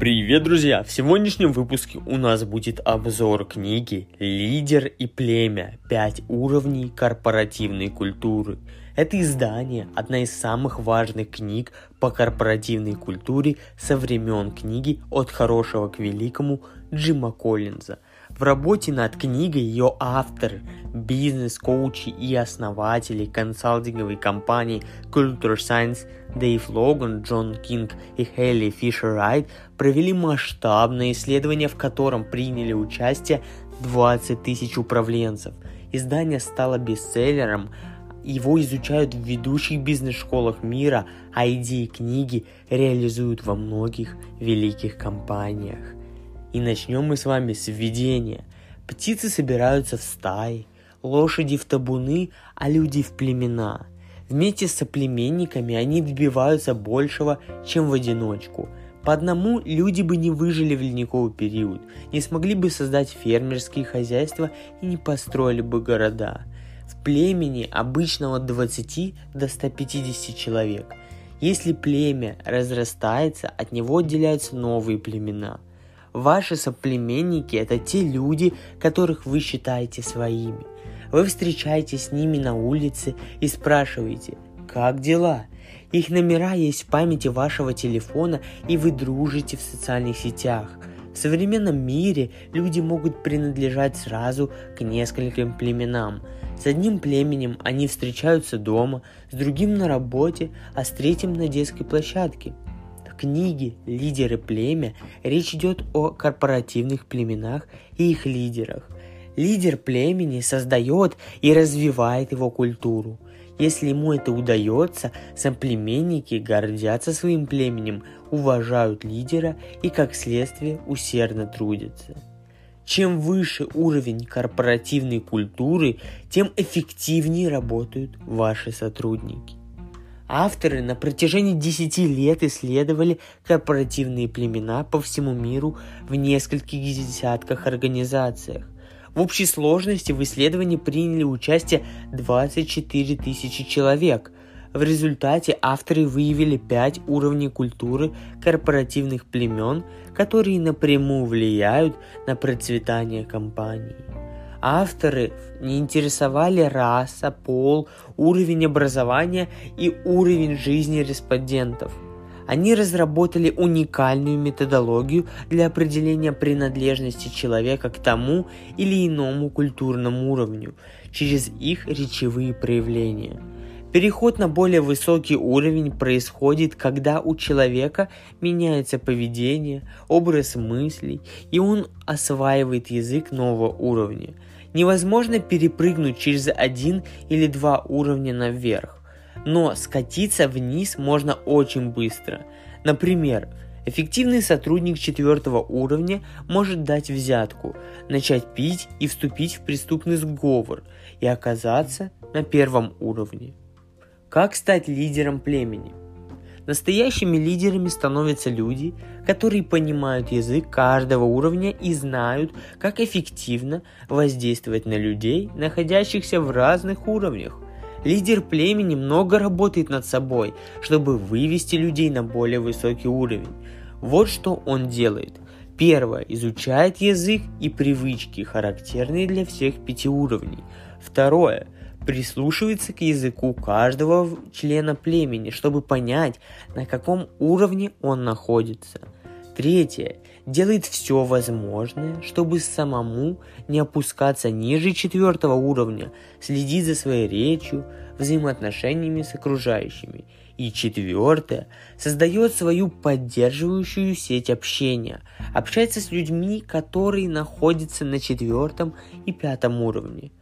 Привет, друзья! В сегодняшнем выпуске у нас будет обзор книги «Лидер и племя. Пять уровней корпоративной культуры». Это издание – одна из самых важных книг по корпоративной культуре со времен книги «От хорошего к великому» Джима Коллинза – в работе над книгой ее автор, бизнес-коучи и основатели консалтинговой компании Culture Science Дэйв Логан, Джон Кинг и Хелли Фишер Райт провели масштабное исследование, в котором приняли участие 20 тысяч управленцев. Издание стало бестселлером, его изучают в ведущих бизнес-школах мира, а идеи книги реализуют во многих великих компаниях. И начнем мы с вами с введения. Птицы собираются в стаи, лошади в табуны, а люди в племена. Вместе с соплеменниками они добиваются большего, чем в одиночку. По одному люди бы не выжили в ледниковый период, не смогли бы создать фермерские хозяйства и не построили бы города. В племени обычно от 20 до 150 человек. Если племя разрастается, от него отделяются новые племена – Ваши соплеменники – это те люди, которых вы считаете своими. Вы встречаетесь с ними на улице и спрашиваете «Как дела?». Их номера есть в памяти вашего телефона, и вы дружите в социальных сетях. В современном мире люди могут принадлежать сразу к нескольким племенам. С одним племенем они встречаются дома, с другим на работе, а с третьим на детской площадке – книге «Лидеры племя» речь идет о корпоративных племенах и их лидерах. Лидер племени создает и развивает его культуру. Если ему это удается, соплеменники гордятся своим племенем, уважают лидера и, как следствие, усердно трудятся. Чем выше уровень корпоративной культуры, тем эффективнее работают ваши сотрудники. Авторы на протяжении 10 лет исследовали корпоративные племена по всему миру в нескольких десятках организациях. В общей сложности в исследовании приняли участие 24 тысячи человек. В результате авторы выявили 5 уровней культуры корпоративных племен, которые напрямую влияют на процветание компании. Авторы не интересовали раса, пол, уровень образования и уровень жизни респондентов. Они разработали уникальную методологию для определения принадлежности человека к тому или иному культурному уровню через их речевые проявления. Переход на более высокий уровень происходит, когда у человека меняется поведение, образ мыслей, и он осваивает язык нового уровня – Невозможно перепрыгнуть через один или два уровня наверх, но скатиться вниз можно очень быстро. Например, эффективный сотрудник четвертого уровня может дать взятку, начать пить и вступить в преступный сговор и оказаться на первом уровне. Как стать лидером племени? Настоящими лидерами становятся люди, которые понимают язык каждого уровня и знают, как эффективно воздействовать на людей, находящихся в разных уровнях. Лидер племени много работает над собой, чтобы вывести людей на более высокий уровень. Вот что он делает. Первое. Изучает язык и привычки, характерные для всех пяти уровней. Второе прислушивается к языку каждого члена племени, чтобы понять, на каком уровне он находится. Третье. Делает все возможное, чтобы самому не опускаться ниже четвертого уровня, следить за своей речью, взаимоотношениями с окружающими. И четвертое. Создает свою поддерживающую сеть общения. Общается с людьми, которые находятся на четвертом и пятом уровне.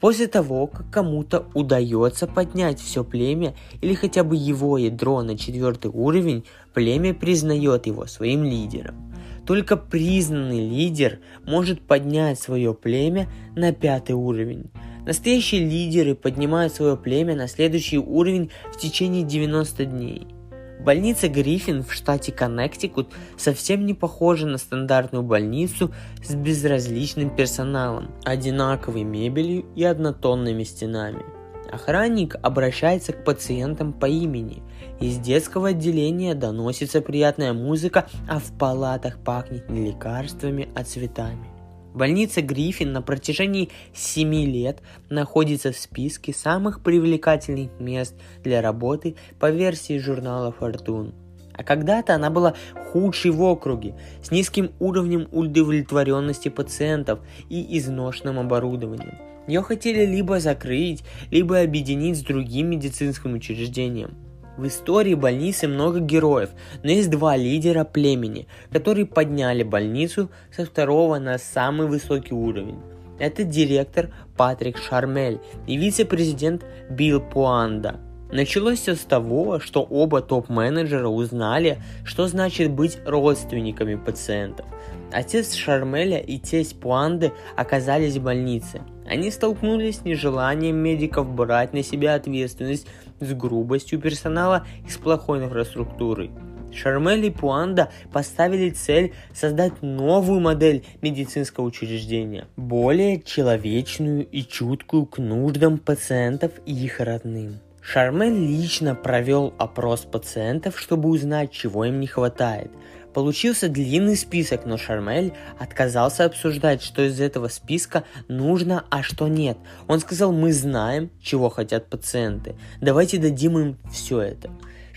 После того, как кому-то удается поднять все племя или хотя бы его ядро на четвертый уровень, племя признает его своим лидером. Только признанный лидер может поднять свое племя на пятый уровень. Настоящие лидеры поднимают свое племя на следующий уровень в течение 90 дней – Больница Гриффин в штате Коннектикут совсем не похожа на стандартную больницу с безразличным персоналом, одинаковой мебелью и однотонными стенами. Охранник обращается к пациентам по имени. Из детского отделения доносится приятная музыка, а в палатах пахнет не лекарствами, а цветами. Больница Гриффин на протяжении 7 лет находится в списке самых привлекательных мест для работы по версии журнала Fortune. А когда-то она была худшей в округе, с низким уровнем удовлетворенности пациентов и изношенным оборудованием. Ее хотели либо закрыть, либо объединить с другим медицинским учреждением – в истории больницы много героев, но есть два лидера племени, которые подняли больницу со второго на самый высокий уровень. Это директор Патрик Шармель и вице-президент Билл Пуанда. Началось все с того, что оба топ-менеджера узнали, что значит быть родственниками пациентов. Отец Шармеля и тесть Пуанды оказались в больнице. Они столкнулись с нежеланием медиков брать на себя ответственность с грубостью персонала и с плохой инфраструктурой. Шармель и Пуанда поставили цель создать новую модель медицинского учреждения, более человечную и чуткую к нуждам пациентов и их родным. Шармель лично провел опрос пациентов, чтобы узнать, чего им не хватает. Получился длинный список, но Шармель отказался обсуждать, что из этого списка нужно, а что нет. Он сказал, мы знаем, чего хотят пациенты. Давайте дадим им все это.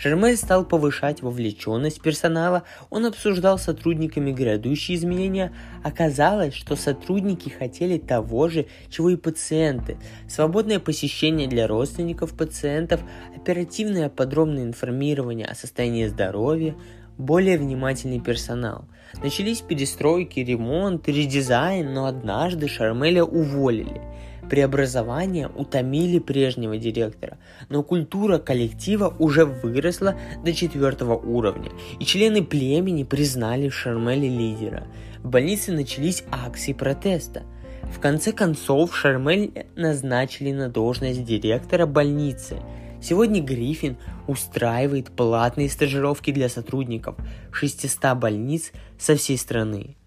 Шармель стал повышать вовлеченность персонала, он обсуждал с сотрудниками грядущие изменения. Оказалось, что сотрудники хотели того же, чего и пациенты. Свободное посещение для родственников пациентов, оперативное подробное информирование о состоянии здоровья, более внимательный персонал. Начались перестройки, ремонт, редизайн, но однажды Шармеля уволили. Преобразования утомили прежнего директора, но культура коллектива уже выросла до четвертого уровня, и члены племени признали Шармеля лидера. В больнице начались акции протеста. В конце концов Шармель назначили на должность директора больницы – Сегодня Гриффин устраивает платные стажировки для сотрудников 600 больниц со всей страны.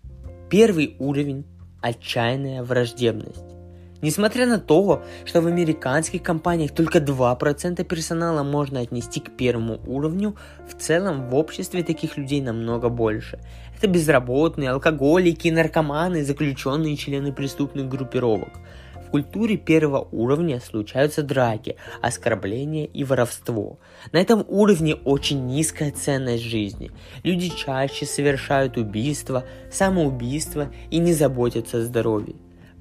Первый уровень – отчаянная враждебность. Несмотря на то, что в американских компаниях только 2% персонала можно отнести к первому уровню, в целом в обществе таких людей намного больше. Это безработные, алкоголики, наркоманы, заключенные члены преступных группировок – в культуре первого уровня случаются драки, оскорбления и воровство. На этом уровне очень низкая ценность жизни. Люди чаще совершают убийства, самоубийства и не заботятся о здоровье.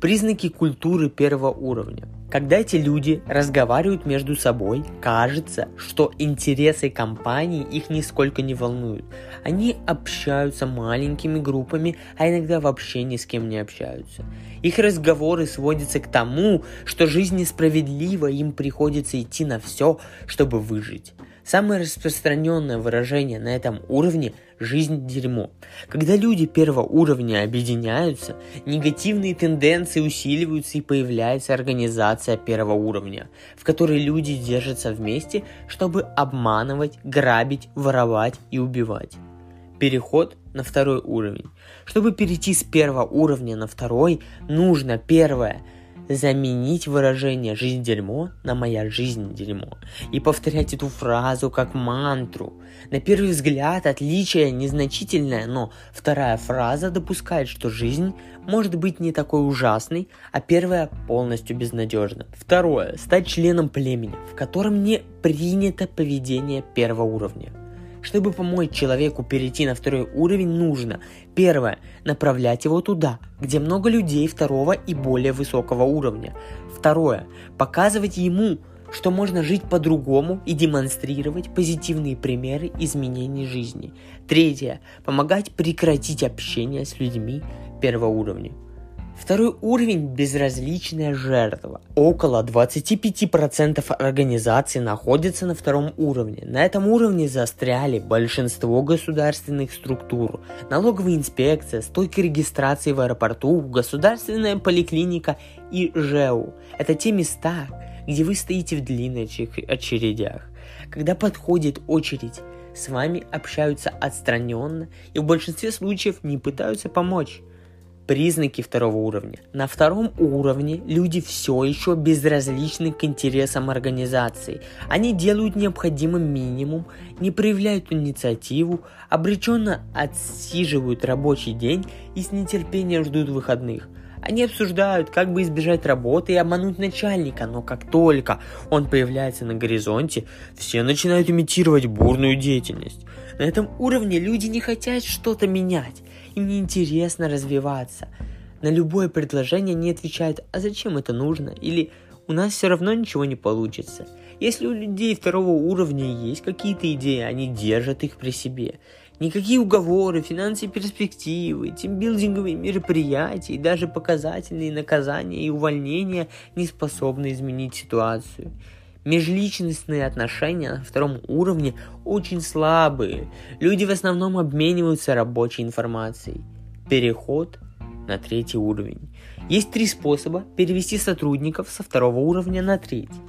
Признаки культуры первого уровня. Когда эти люди разговаривают между собой, кажется, что интересы компании их нисколько не волнуют. Они общаются маленькими группами, а иногда вообще ни с кем не общаются. Их разговоры сводятся к тому, что жизнь несправедлива, им приходится идти на все, чтобы выжить. Самое распространенное выражение на этом уровне – жизнь дерьмо. Когда люди первого уровня объединяются, негативные тенденции усиливаются и появляется организация первого уровня, в которой люди держатся вместе, чтобы обманывать, грабить, воровать и убивать. Переход на второй уровень. Чтобы перейти с первого уровня на второй, нужно первое – заменить выражение «жизнь дерьмо» на «моя жизнь дерьмо» и повторять эту фразу как мантру. На первый взгляд отличие незначительное, но вторая фраза допускает, что жизнь может быть не такой ужасной, а первая полностью безнадежна. Второе. Стать членом племени, в котором не принято поведение первого уровня. Чтобы помочь человеку перейти на второй уровень, нужно первое направлять его туда, где много людей второго и более высокого уровня. Второе показывать ему, что можно жить по-другому и демонстрировать позитивные примеры изменений жизни. Третье помогать прекратить общение с людьми первого уровня. Второй уровень – безразличная жертва. Около 25% организаций находятся на втором уровне. На этом уровне застряли большинство государственных структур. Налоговая инспекция, стойка регистрации в аэропорту, государственная поликлиника и ЖЭУ. Это те места, где вы стоите в длинных очередях. Когда подходит очередь, с вами общаются отстраненно и в большинстве случаев не пытаются помочь. Признаки второго уровня. На втором уровне люди все еще безразличны к интересам организации. Они делают необходимый минимум, не проявляют инициативу, обреченно отсиживают рабочий день и с нетерпением ждут выходных. Они обсуждают, как бы избежать работы и обмануть начальника, но как только он появляется на горизонте, все начинают имитировать бурную деятельность. На этом уровне люди не хотят что-то менять им не интересно развиваться. На любое предложение они отвечают «А зачем это нужно?» или «У нас все равно ничего не получится». Если у людей второго уровня есть какие-то идеи, они держат их при себе. Никакие уговоры, финансовые перспективы, тимбилдинговые мероприятия и даже показательные наказания и увольнения не способны изменить ситуацию. Межличностные отношения на втором уровне очень слабые. Люди в основном обмениваются рабочей информацией. Переход на третий уровень. Есть три способа перевести сотрудников со второго уровня на третий.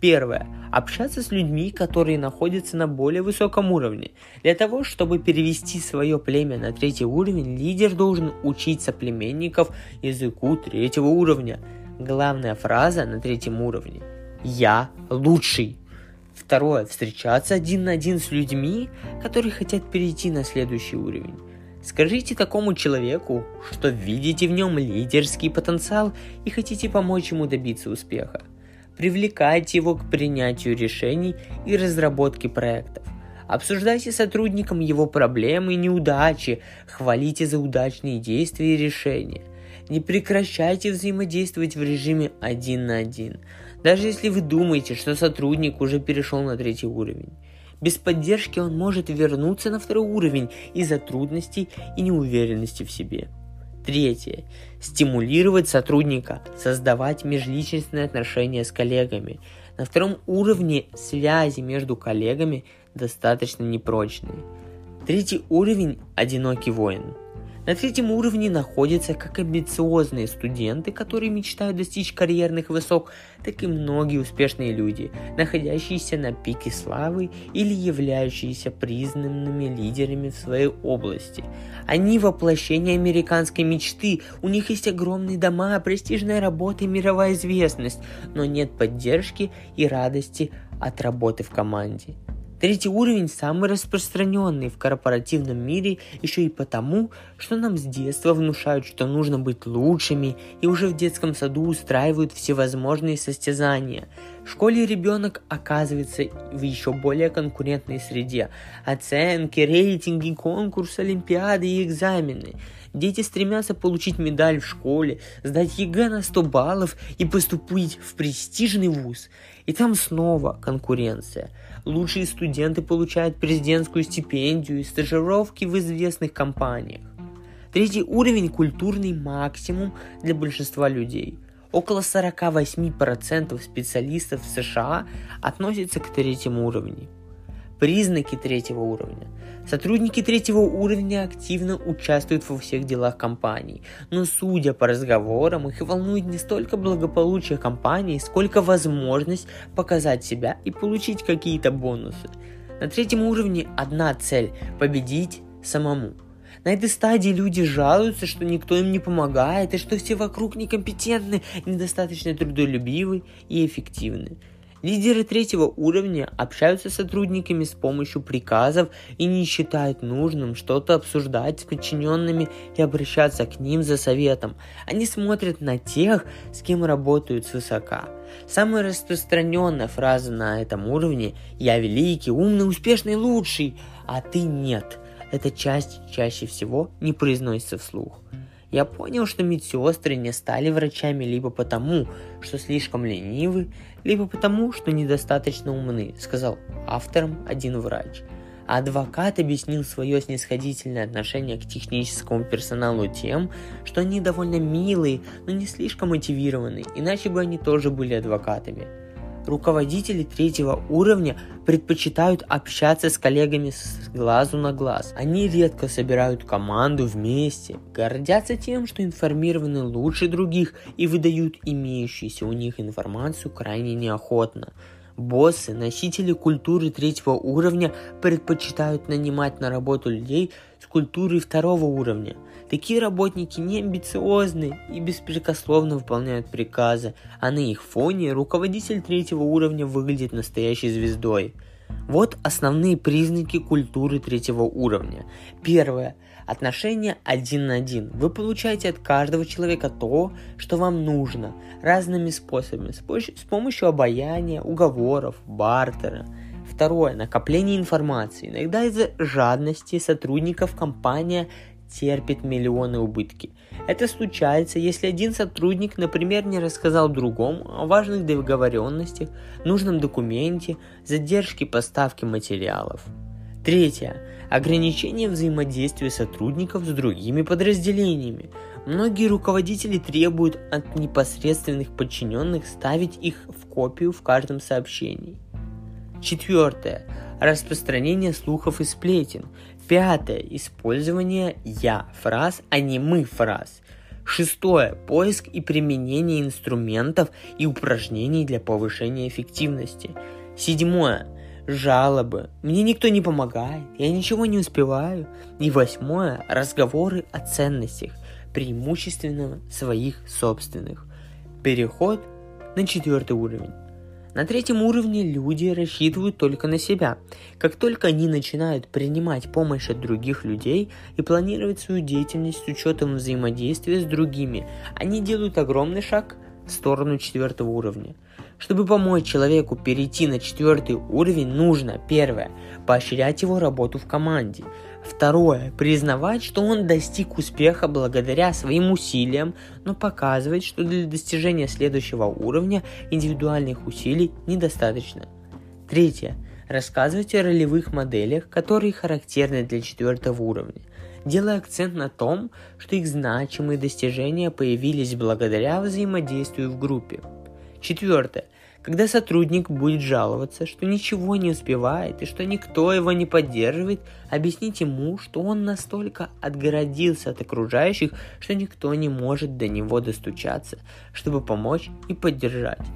Первое. Общаться с людьми, которые находятся на более высоком уровне. Для того, чтобы перевести свое племя на третий уровень, лидер должен учить соплеменников языку третьего уровня. Главная фраза на третьем уровне – я лучший. Второе. Встречаться один на один с людьми, которые хотят перейти на следующий уровень. Скажите такому человеку, что видите в нем лидерский потенциал и хотите помочь ему добиться успеха. Привлекайте его к принятию решений и разработке проектов. Обсуждайте с сотрудником его проблемы и неудачи, хвалите за удачные действия и решения. Не прекращайте взаимодействовать в режиме один на один. Даже если вы думаете, что сотрудник уже перешел на третий уровень. Без поддержки он может вернуться на второй уровень из-за трудностей и неуверенности в себе. Третье. Стимулировать сотрудника, создавать межличностные отношения с коллегами. На втором уровне связи между коллегами достаточно непрочные. Третий уровень – одинокий воин – на третьем уровне находятся как амбициозные студенты, которые мечтают достичь карьерных высот, так и многие успешные люди, находящиеся на пике славы или являющиеся признанными лидерами в своей области. Они воплощение американской мечты, у них есть огромные дома, престижная работа и мировая известность, но нет поддержки и радости от работы в команде. Третий уровень самый распространенный в корпоративном мире еще и потому, что нам с детства внушают, что нужно быть лучшими и уже в детском саду устраивают всевозможные состязания. В школе ребенок оказывается в еще более конкурентной среде. Оценки, рейтинги, конкурсы, олимпиады и экзамены. Дети стремятся получить медаль в школе, сдать ЕГЭ на 100 баллов и поступить в престижный вуз. И там снова конкуренция – Лучшие студенты получают президентскую стипендию и стажировки в известных компаниях. Третий уровень – культурный максимум для большинства людей. Около 48% специалистов в США относятся к третьему уровню. Признаки третьего уровня. Сотрудники третьего уровня активно участвуют во всех делах компании, но судя по разговорам, их волнует не столько благополучие компании, сколько возможность показать себя и получить какие-то бонусы. На третьем уровне одна цель – победить самому. На этой стадии люди жалуются, что никто им не помогает и что все вокруг некомпетентны, недостаточно трудолюбивы и эффективны. Лидеры третьего уровня общаются с сотрудниками с помощью приказов и не считают нужным что-то обсуждать с подчиненными и обращаться к ним за советом. Они смотрят на тех, с кем работают свысока. Самая распространенная фраза на этом уровне «Я великий, умный, успешный, лучший, а ты нет». Эта часть чаще всего не произносится вслух. Я понял, что медсестры не стали врачами либо потому, что слишком ленивы, либо потому, что недостаточно умны, сказал автором один врач. А адвокат объяснил свое снисходительное отношение к техническому персоналу тем, что они довольно милые, но не слишком мотивированные, иначе бы они тоже были адвокатами. Руководители третьего уровня предпочитают общаться с коллегами с глазу на глаз. Они редко собирают команду вместе, гордятся тем, что информированы лучше других и выдают имеющуюся у них информацию крайне неохотно. Боссы, носители культуры третьего уровня предпочитают нанимать на работу людей с культурой второго уровня. Такие работники не амбициозны и беспрекословно выполняют приказы, а на их фоне руководитель третьего уровня выглядит настоящей звездой. Вот основные признаки культуры третьего уровня. Первое. Отношения один на один. Вы получаете от каждого человека то, что вам нужно, разными способами, с помощью обаяния, уговоров, бартера. Второе. Накопление информации. Иногда из-за жадности сотрудников компания терпит миллионы убытки. Это случается, если один сотрудник, например, не рассказал другому о важных договоренностях, нужном документе, задержке поставки материалов. Третье. Ограничение взаимодействия сотрудников с другими подразделениями. Многие руководители требуют от непосредственных подчиненных ставить их в копию в каждом сообщении. Четвертое. Распространение слухов и сплетен. Пятое. Использование «я» фраз, а не «мы» фраз. Шестое. Поиск и применение инструментов и упражнений для повышения эффективности. Седьмое жалобы. Мне никто не помогает, я ничего не успеваю. И восьмое – разговоры о ценностях, преимущественно своих собственных. Переход на четвертый уровень. На третьем уровне люди рассчитывают только на себя. Как только они начинают принимать помощь от других людей и планировать свою деятельность с учетом взаимодействия с другими, они делают огромный шаг в сторону четвертого уровня. Чтобы помочь человеку перейти на четвертый уровень, нужно, первое, поощрять его работу в команде. Второе, признавать, что он достиг успеха благодаря своим усилиям, но показывать, что для достижения следующего уровня индивидуальных усилий недостаточно. Третье, рассказывать о ролевых моделях, которые характерны для четвертого уровня делая акцент на том, что их значимые достижения появились благодаря взаимодействию в группе. Четвертое. Когда сотрудник будет жаловаться, что ничего не успевает и что никто его не поддерживает, объяснить ему, что он настолько отгородился от окружающих, что никто не может до него достучаться, чтобы помочь и поддержать.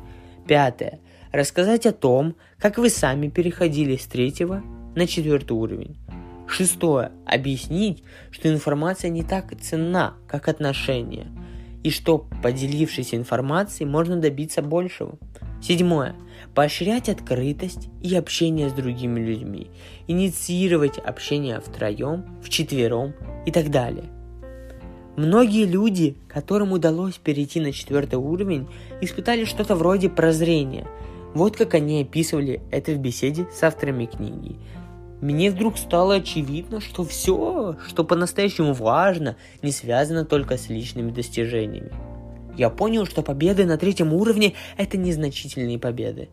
Пятое. Рассказать о том, как вы сами переходили с третьего на четвертый уровень. Шестое. Объяснить, что информация не так ценна, как отношения, и что, поделившись информацией, можно добиться большего. Седьмое. Поощрять открытость и общение с другими людьми. Инициировать общение втроем, вчетвером и так далее. Многие люди, которым удалось перейти на четвертый уровень, испытали что-то вроде прозрения. Вот как они описывали это в беседе с авторами книги. Мне вдруг стало очевидно, что все, что по-настоящему важно, не связано только с личными достижениями. Я понял, что победы на третьем уровне – это незначительные победы.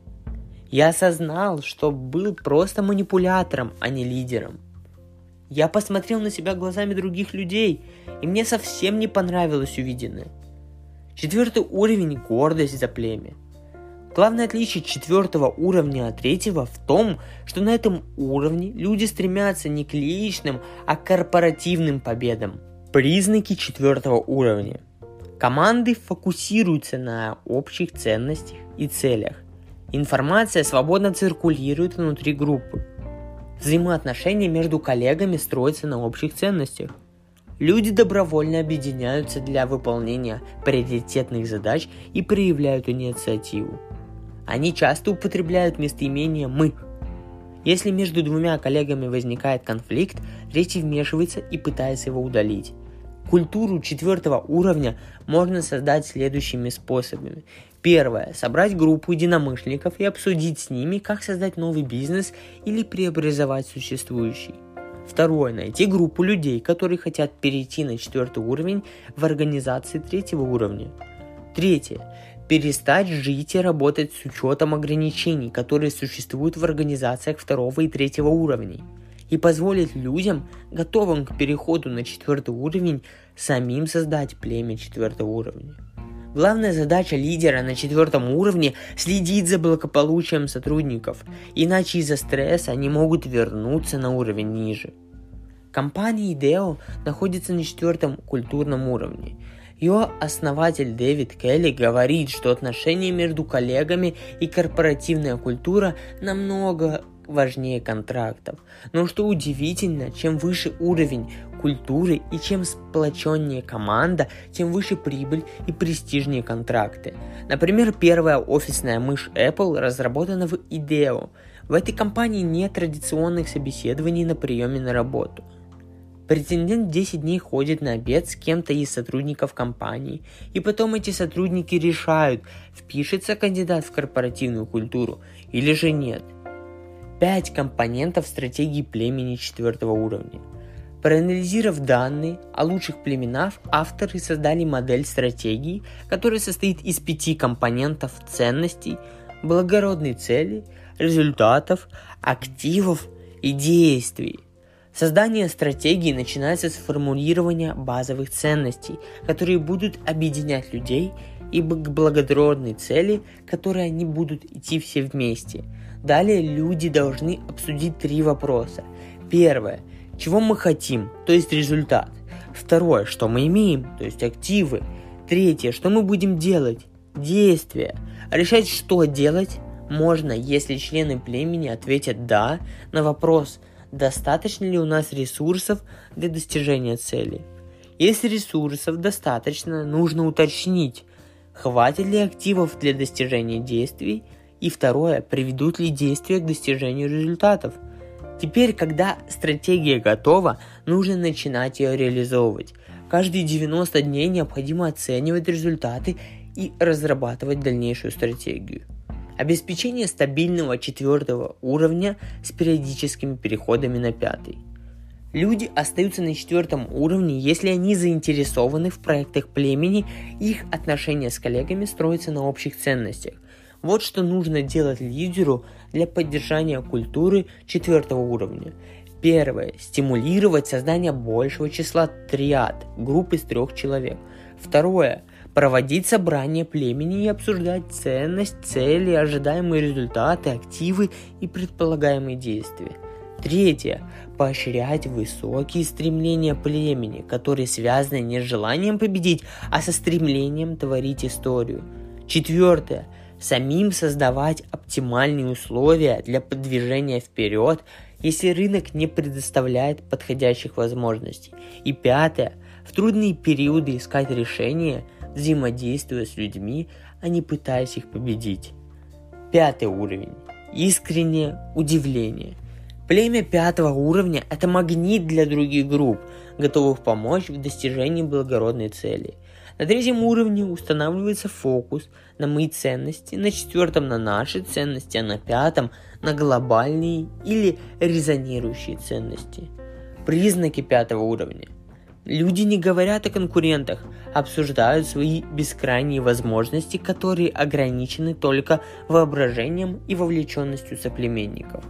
Я осознал, что был просто манипулятором, а не лидером. Я посмотрел на себя глазами других людей, и мне совсем не понравилось увиденное. Четвертый уровень – гордость за племя. Главное отличие четвертого уровня от третьего в том, что на этом уровне люди стремятся не к личным, а к корпоративным победам. Признаки четвертого уровня – Команды фокусируются на общих ценностях и целях. Информация свободно циркулирует внутри группы. Взаимоотношения между коллегами строятся на общих ценностях. Люди добровольно объединяются для выполнения приоритетных задач и проявляют инициативу. Они часто употребляют местоимение «мы». Если между двумя коллегами возникает конфликт, третий вмешивается и пытается его удалить. Культуру четвертого уровня можно создать следующими способами. Первое. Собрать группу единомышленников и обсудить с ними, как создать новый бизнес или преобразовать существующий. Второе. Найти группу людей, которые хотят перейти на четвертый уровень в организации третьего уровня. Третье. Перестать жить и работать с учетом ограничений, которые существуют в организациях второго и третьего уровней и позволить людям, готовым к переходу на четвертый уровень, самим создать племя четвертого уровня. Главная задача лидера на четвертом уровне – следить за благополучием сотрудников, иначе из-за стресса они могут вернуться на уровень ниже. Компания IDEO находится на четвертом культурном уровне. Ее основатель Дэвид Келли говорит, что отношения между коллегами и корпоративная культура намного важнее контрактов. Но что удивительно, чем выше уровень культуры и чем сплоченнее команда, тем выше прибыль и престижнее контракты. Например, первая офисная мышь Apple разработана в IDEO. В этой компании нет традиционных собеседований на приеме на работу – Претендент 10 дней ходит на обед с кем-то из сотрудников компании, и потом эти сотрудники решают, впишется кандидат в корпоративную культуру или же нет. Пять компонентов стратегии племени четвертого уровня. Проанализировав данные о лучших племенах, авторы создали модель стратегии, которая состоит из пяти компонентов ценностей, благородной цели, результатов, активов и действий. Создание стратегии начинается с формулирования базовых ценностей, которые будут объединять людей и к благородной цели, которые они будут идти все вместе. Далее люди должны обсудить три вопроса. Первое. Чего мы хотим, то есть результат. Второе. Что мы имеем, то есть активы. Третье. Что мы будем делать, действия. Решать, что делать, можно, если члены племени ответят «да» на вопрос – достаточно ли у нас ресурсов для достижения цели. Если ресурсов достаточно, нужно уточнить, хватит ли активов для достижения действий, и второе, приведут ли действия к достижению результатов. Теперь, когда стратегия готова, нужно начинать ее реализовывать. Каждые 90 дней необходимо оценивать результаты и разрабатывать дальнейшую стратегию. Обеспечение стабильного четвертого уровня с периодическими переходами на пятый. Люди остаются на четвертом уровне, если они заинтересованы в проектах племени, их отношения с коллегами строятся на общих ценностях. Вот что нужно делать лидеру для поддержания культуры четвертого уровня. Первое. Стимулировать создание большего числа триад, групп из трех человек. Второе проводить собрания племени и обсуждать ценность, цели, ожидаемые результаты, активы и предполагаемые действия. Третье. Поощрять высокие стремления племени, которые связаны не с желанием победить, а со стремлением творить историю. Четвертое. Самим создавать оптимальные условия для продвижения вперед, если рынок не предоставляет подходящих возможностей. И пятое. В трудные периоды искать решения – взаимодействуя с людьми, а не пытаясь их победить. Пятый уровень. Искреннее удивление. Племя пятого уровня – это магнит для других групп, готовых помочь в достижении благородной цели. На третьем уровне устанавливается фокус на мои ценности, на четвертом на наши ценности, а на пятом на глобальные или резонирующие ценности. Признаки пятого уровня. Люди не говорят о конкурентах, обсуждают свои бескрайние возможности, которые ограничены только воображением и вовлеченностью соплеменников.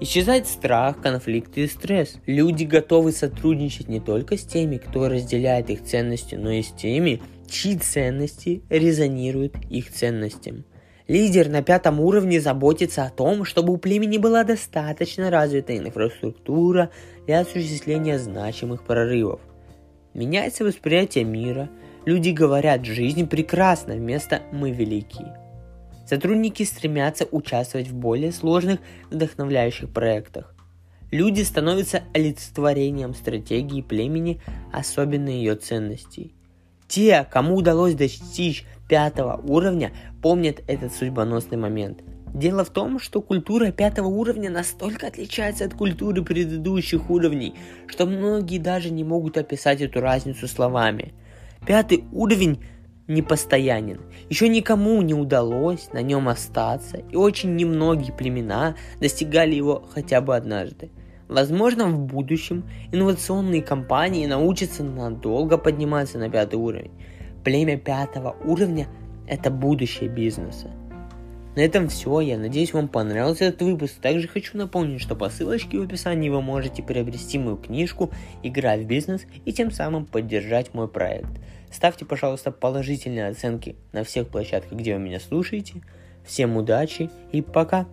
Исчезает страх, конфликт и стресс. Люди готовы сотрудничать не только с теми, кто разделяет их ценности, но и с теми, чьи ценности резонируют их ценностям. Лидер на пятом уровне заботится о том, чтобы у племени была достаточно развита инфраструктура для осуществления значимых прорывов – Меняется восприятие мира, люди говорят «жизнь прекрасна» вместо «мы велики». Сотрудники стремятся участвовать в более сложных, вдохновляющих проектах. Люди становятся олицетворением стратегии племени, особенно ее ценностей. Те, кому удалось достичь пятого уровня, помнят этот судьбоносный момент – Дело в том, что культура пятого уровня настолько отличается от культуры предыдущих уровней, что многие даже не могут описать эту разницу словами. Пятый уровень непостоянен. Еще никому не удалось на нем остаться, и очень немногие племена достигали его хотя бы однажды. Возможно, в будущем инновационные компании научатся надолго подниматься на пятый уровень. Племя пятого уровня – это будущее бизнеса. На этом все. Я надеюсь, вам понравился этот выпуск. Также хочу напомнить, что по ссылочке в описании вы можете приобрести мою книжку «Игра в бизнес» и тем самым поддержать мой проект. Ставьте, пожалуйста, положительные оценки на всех площадках, где вы меня слушаете. Всем удачи и пока!